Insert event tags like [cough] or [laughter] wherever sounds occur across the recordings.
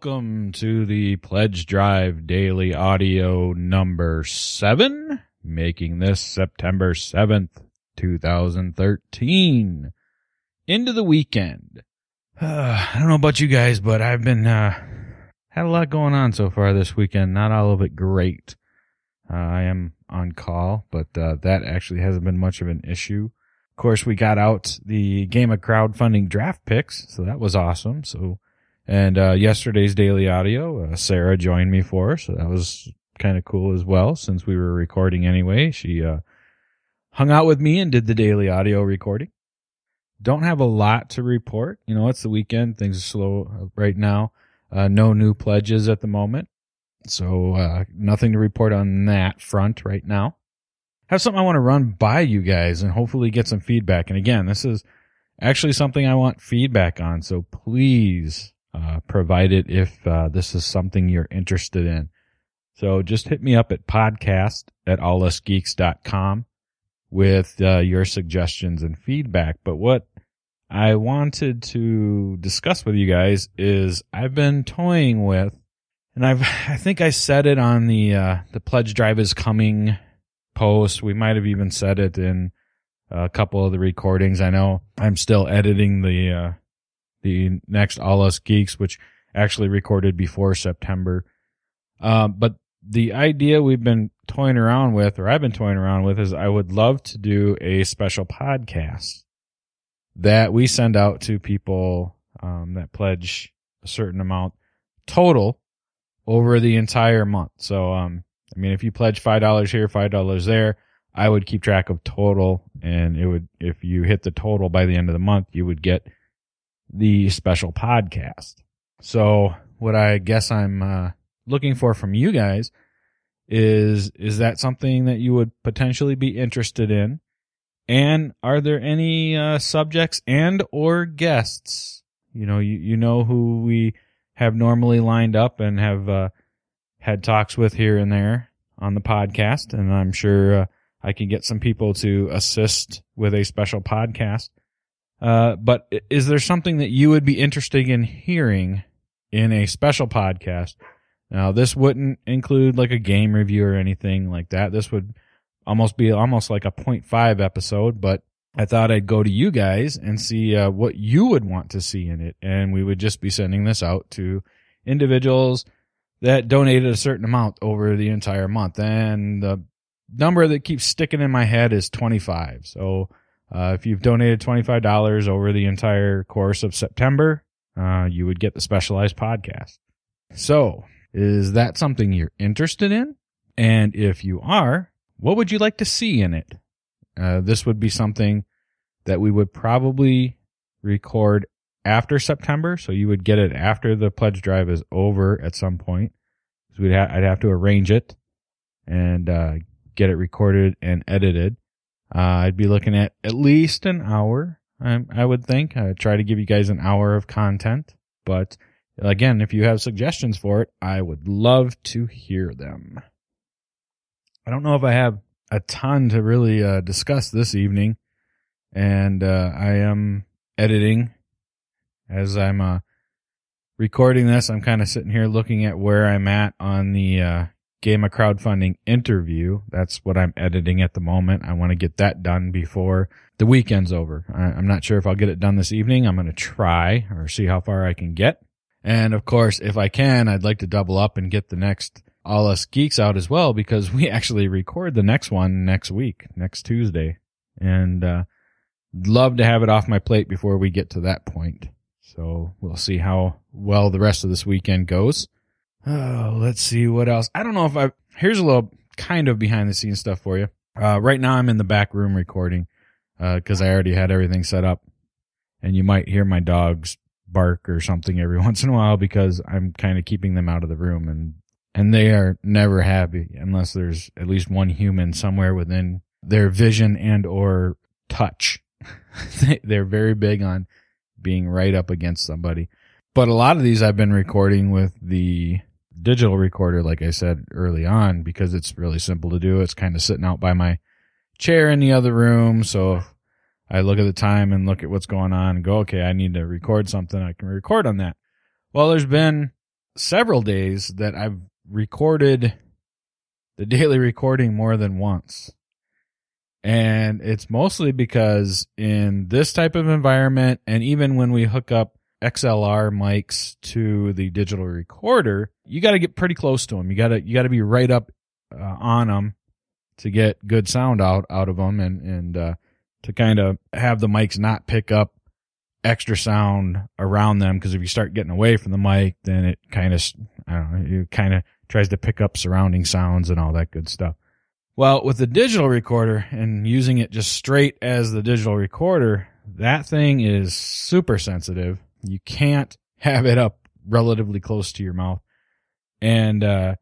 Welcome to the Pledge Drive Daily Audio number seven, making this September 7th, 2013. Into the weekend. Uh, [sighs] I don't know about you guys, but I've been, uh, had a lot going on so far this weekend. Not all of it great. Uh, I am on call, but, uh, that actually hasn't been much of an issue. Of course, we got out the game of crowdfunding draft picks, so that was awesome. So, and uh, yesterday's daily audio, uh, Sarah joined me for, so that was kind of cool as well. Since we were recording anyway, she uh, hung out with me and did the daily audio recording. Don't have a lot to report. You know, it's the weekend; things are slow right now. Uh, no new pledges at the moment, so uh, nothing to report on that front right now. Have something I want to run by you guys and hopefully get some feedback. And again, this is actually something I want feedback on. So please uh, provided if uh, this is something you're interested in. So just hit me up at podcast at allusgeeks.com with uh, your suggestions and feedback. But what I wanted to discuss with you guys is I've been toying with, and I've [laughs] I think I said it on the uh, the pledge drive is coming post. We might have even said it in a couple of the recordings. I know I'm still editing the uh, the next All Us Geeks, which actually recorded before September. Um, but the idea we've been toying around with, or I've been toying around with, is I would love to do a special podcast that we send out to people um, that pledge a certain amount total over the entire month. So, um, I mean, if you pledge five dollars here, five dollars there, I would keep track of total, and it would if you hit the total by the end of the month, you would get the special podcast. So what I guess I'm uh, looking for from you guys is is that something that you would potentially be interested in? And are there any uh, subjects and or guests? You know, you you know who we have normally lined up and have uh, had talks with here and there on the podcast, and I'm sure uh, I can get some people to assist with a special podcast. Uh, but is there something that you would be interested in hearing in a special podcast? Now, this wouldn't include like a game review or anything like that. This would almost be almost like a 0.5 episode, but I thought I'd go to you guys and see uh, what you would want to see in it. And we would just be sending this out to individuals that donated a certain amount over the entire month. And the number that keeps sticking in my head is 25. So, uh, if you've donated $25 over the entire course of September, uh, you would get the specialized podcast. So, is that something you're interested in? And if you are, what would you like to see in it? Uh, this would be something that we would probably record after September, so you would get it after the pledge drive is over at some point. So we'd ha- I'd have to arrange it and uh, get it recorded and edited. Uh, I'd be looking at at least an hour. I, I would think. I try to give you guys an hour of content, but again, if you have suggestions for it, I would love to hear them. I don't know if I have a ton to really uh, discuss this evening, and uh, I am editing as I'm uh, recording this. I'm kind of sitting here looking at where I'm at on the Game of Crowdfunding interview. That's what I'm editing at the moment. I want to get that done before the weekend's over. I, am not sure if I'll get it done this evening. I'm going to try or see how far I can get. And of course, if I can, I'd like to double up and get the next All Us Geeks out as well because [laughs] we actually record the next one next week, next Tuesday. And, uh, love to have it off my plate before we get to that point. So we'll see how well the rest of this weekend goes. Oh, let's see what else. I don't know if I, here's a little kind of behind the scenes stuff for you. Uh, right now I'm in the back room recording, uh, cause I already had everything set up and you might hear my dogs bark or something every [laughs] once in a while because I'm kind of keeping them out of the room and, and they are never happy unless there's at least one human somewhere within their vision and or touch. [laughs] They're very big on being right up against somebody. But a lot of these I've been recording with the digital recorder, like I said early on, because it's really simple to do. It's kind of sitting out by my chair in the other room. So I look at the time and look at what's going on and go, okay, I need to record something. I can record on that. Well, there's been several days that I've recorded the daily recording more than once. And it's mostly because in this type of environment, and even when we hook up XLR mics to the digital recorder, you got to get pretty close to them. You got to you got to be right up uh, on them to get good sound out out of them, and and uh, to kind of have the mics not pick up extra sound around them. Because if you start getting away from the mic, then it kind of I don't know, it kind of tries to pick up surrounding sounds and all that good stuff. Well, with the digital recorder and using it just straight as the digital recorder, that thing is super sensitive you can't have it up relatively close to your mouth. And uh,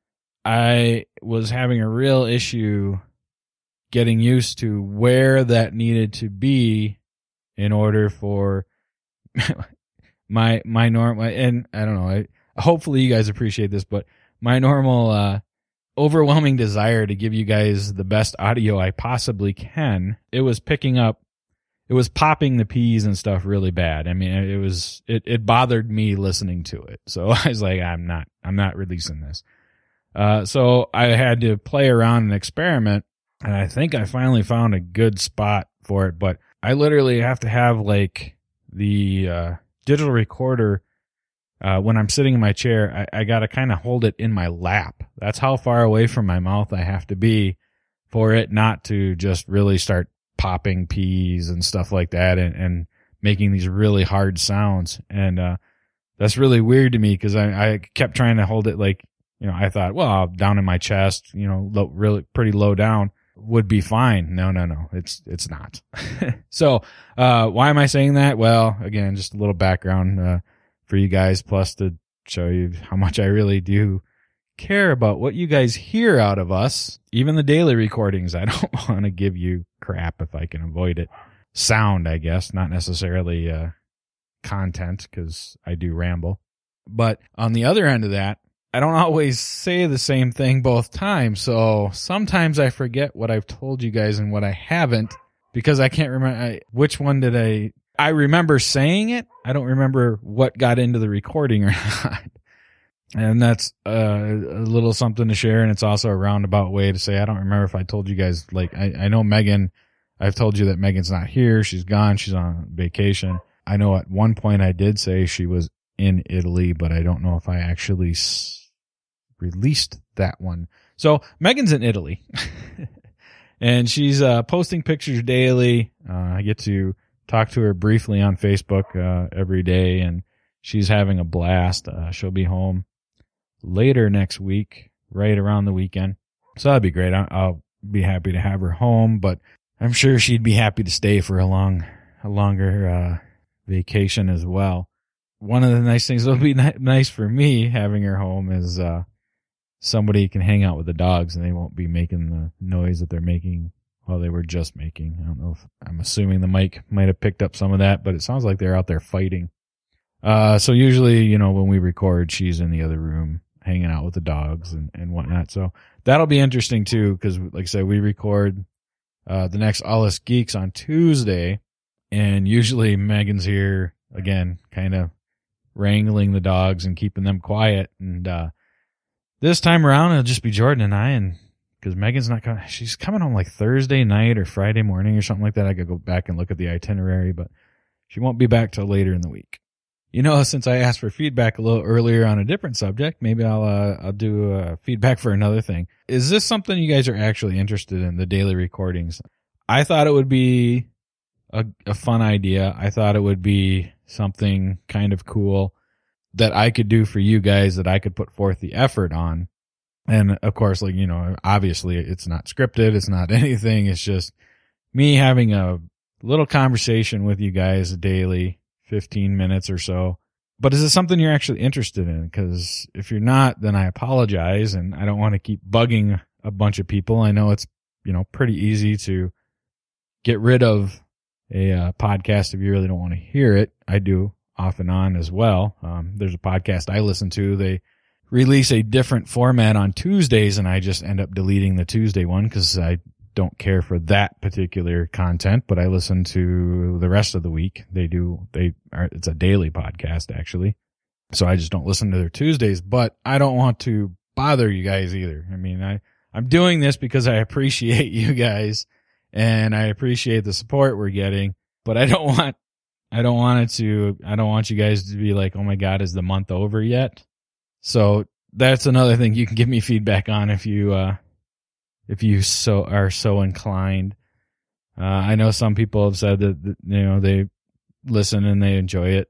I was having a real issue getting used to where that needed to be in order for [laughs] my my normal and I don't know. I, hopefully you guys appreciate this, but my normal uh, overwhelming desire to give you guys the best audio I possibly can. It was picking up it was popping the peas and stuff really bad. I mean, it was it it bothered me listening to it. So [laughs] I was like, I'm not I'm not releasing this. Uh, so I had to play around and experiment, and I think I finally found a good spot for it. But I literally have to have like the uh, digital recorder uh, when I'm sitting in my chair. I, I got to kind of hold it in my lap. That's how far away from my mouth I have to be for it not to just really start popping peas and stuff like that and, and making these really hard sounds. And, uh, that's really weird to me because I, I kept trying to hold it like, you know, I thought, well, down in my chest, you know, low, really pretty low down would be fine. No, no, no, it's, it's not. [laughs] so, uh, why am I saying that? Well, again, just a little background, uh, for you guys, plus to show you how much I really do care about what you guys hear out of us, even the daily recordings. I [laughs] don't want to give you crap if I can avoid it. Sound, I guess, not necessarily uh, content because I do ramble. But on the other end of that, I don't always say the same thing both times. So sometimes I forget what I've told you guys and what I haven't because I can't remember I, which one did I. I remember saying it. I don't remember what got into the recording or [laughs] not and that's uh, a little something to share. And it's also a roundabout way to say, I don't remember if I told you guys, like, I, I know Megan, I've told you that Megan's not here. She's gone. She's on vacation. I know at one point I did say she was in Italy, but I don't know if I actually s- released that one. So Megan's in Italy [laughs] and she's, uh, posting pictures daily. Uh, I get to talk to her briefly on Facebook, uh, every day and she's having a blast. Uh, she'll be home later next week, right around the weekend. So that'd be great. I'll be happy to have her home, but I'm sure she'd be happy to stay for a long, a longer, uh, vacation as well. One of the nice things that'll be nice for me having her home is, uh, somebody can hang out with the dogs and they won't be making the noise that they're making while they were just making. I don't know if I'm assuming the mic might have picked up some of that, but it sounds like they're out there fighting. Uh, so usually, you know, when we record, she's in the other room hanging out with the dogs and, and whatnot. So that'll be interesting too, because like I said, we record uh, the next All Us Geeks on Tuesday, and usually Megan's here again, kind of wrangling the dogs and keeping them quiet. And uh, this time around, it'll just be Jordan and I, and because Megan's not coming, she's coming home like Thursday night or Friday morning or something like that. I could go back and look at the itinerary, but she won't be back till later in the week you know, since I asked for feedback a little earlier on a different subject, maybe I'll uh, I'll do uh, feedback [laughs] for another thing. Is this something you guys are actually interested in? The daily recordings. I thought it would be a, a fun idea. I thought it would be something kind of cool that I could do for you guys that I could put forth the effort on. And of course, like, you know, obviously it's not scripted. It's not [laughs] anything. It's just me having a little conversation with you guys daily 15 minutes or so. But is it something you're actually interested in? Because if you're not, then I apologize and I don't want to keep bugging a bunch of people. I know it's, you know, pretty easy to get rid of a uh, podcast if you really don't want to hear it. I do off and on as well. Um, there's a podcast I listen to. They release a different format on Tuesdays and I just end up deleting the Tuesday one because I don't care for that particular content, but I listen to the rest of the week. They do, they are, it's a daily podcast actually. So I just don't listen to their Tuesdays, but I don't want to bother you guys either. I mean, I, I'm doing this because I appreciate [laughs] you guys and I appreciate the support we're getting, but I don't [laughs] want, I don't want it to, I don't want you guys to be like, oh my God, is the month over yet? So that's another thing you can give me feedback on if you, uh, if you so are so inclined. Uh, I know some people have said that, that, you know, they listen and they enjoy it,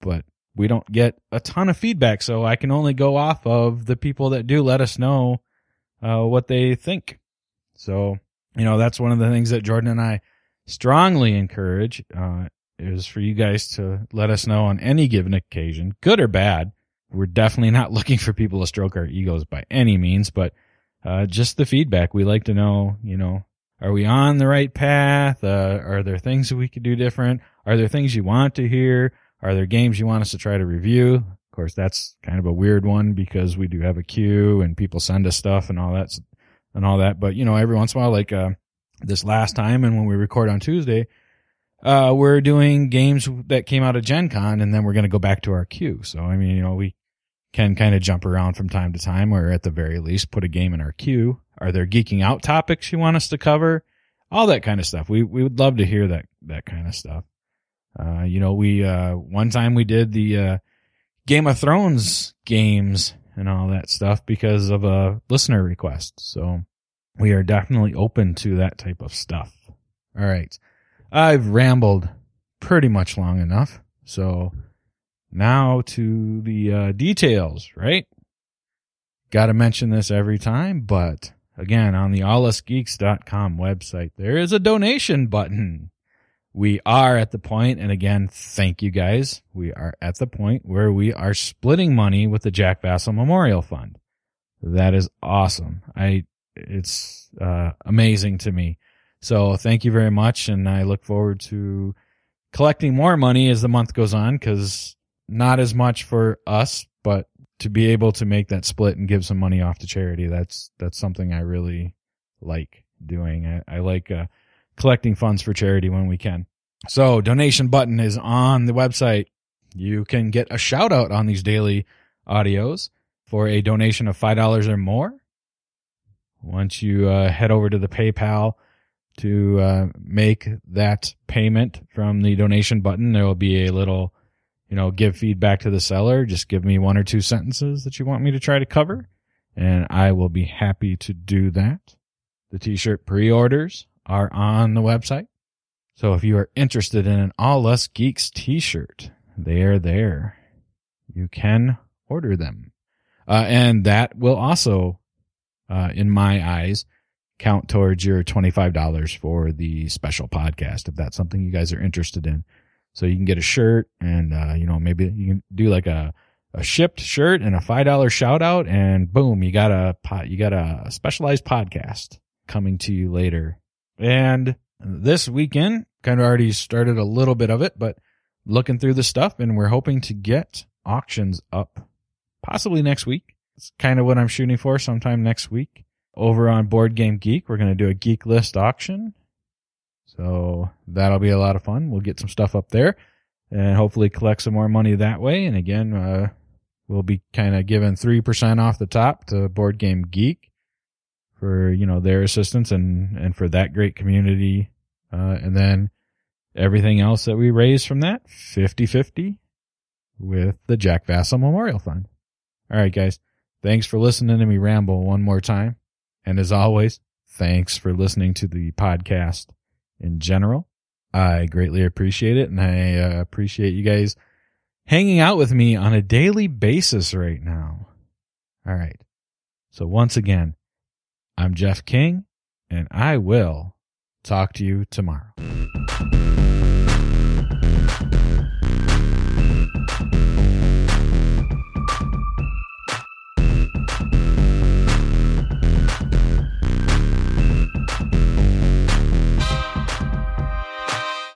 but we don't get a ton of feedback. So I can only go off of the people that do let us know, uh, what they think. So, you know, that's one of the things that Jordan and I strongly encourage, uh, is for you guys to let us know on any given occasion, good or bad. We're definitely not [laughs] looking for people to stroke our egos by any means, but, uh, just the feedback. We like to know, you know, are we on the right path? Uh, are there things that we could do different? Are there things you want to hear? Are there games you want us to try to review? Of course, that's kind of a weird one because we do have a queue and people send us stuff and all that and all that. But you know, every once in a while, like, uh, this last time and when we record on Tuesday, uh, we're doing games that came out of Gen Con and then we're going to go back to our queue. So, I mean, you know, we can kind of jump around from time to time or at the very least put a game in our queue. Are there geeking out topics you want us to cover? All that kind of stuff. We, we would love to hear that, that kind of stuff. Uh, you know, we, uh, one time we did the, uh, Game of Thrones games and all that stuff because of a listener request. So we are definitely open to that type of stuff. All right. I've rambled pretty much long enough. So now to the uh, details, right? Got to mention this every time, but again, on the allusgeeks.com website, there is a donation button we are at the point, and again, thank you guys. We are at the point where we are splitting money with the Jack Vasel Memorial Fund. That is awesome. I, it's, uh, amazing to me. So thank you very much. And I look forward to collecting more money as the month goes on because not as much for us, but to be able to make that split and give some money off to charity. That's, that's something I really like doing. I, I like, uh, collecting funds for charity when we can. So donation button is on the website. You can get a shout out on these daily audios for a donation of $5 or more. Once you uh, head over to the PayPal to uh, make that payment from the donation button, there will be a little, you know, give feedback to the seller. Just give me one or two sentences that you want me to try to cover, and I will be happy to do that. The t-shirt pre-orders are on the website. So if you are interested in an All Us Geeks t-shirt, they are there. You can order them. Uh, and that will also, uh, in my eyes, count towards your $25 for the special podcast if that's something you guys are interested in. So you can get a shirt and, uh, you know, maybe you can do like a, a shipped shirt and a $5 shout out and boom, you got a pot, you got a specialized podcast coming to you later and this weekend, kind of already started a little bit of it, but looking through the stuff and we're hoping to get auctions up possibly next week. It's kind of what I'm shooting for sometime next week. Over on Board Game Geek, we're going to do a geek list auction. So that'll be a lot of fun. We'll get some stuff up there and hopefully collect some more money that way. And again, uh, we'll be kind of giving 3% off the top to Board Game Geek for you know their assistance and and for that great community uh, and then everything else that we raise from that 50-50 with the Jack Vasel Memorial Fund. All right guys, thanks for listening to me ramble one more time and as always, thanks for listening to the podcast in general. I greatly appreciate it and I uh, appreciate you guys hanging out with me on a daily basis right now. All right. So once again, I'm Jeff King, and I will talk to you tomorrow.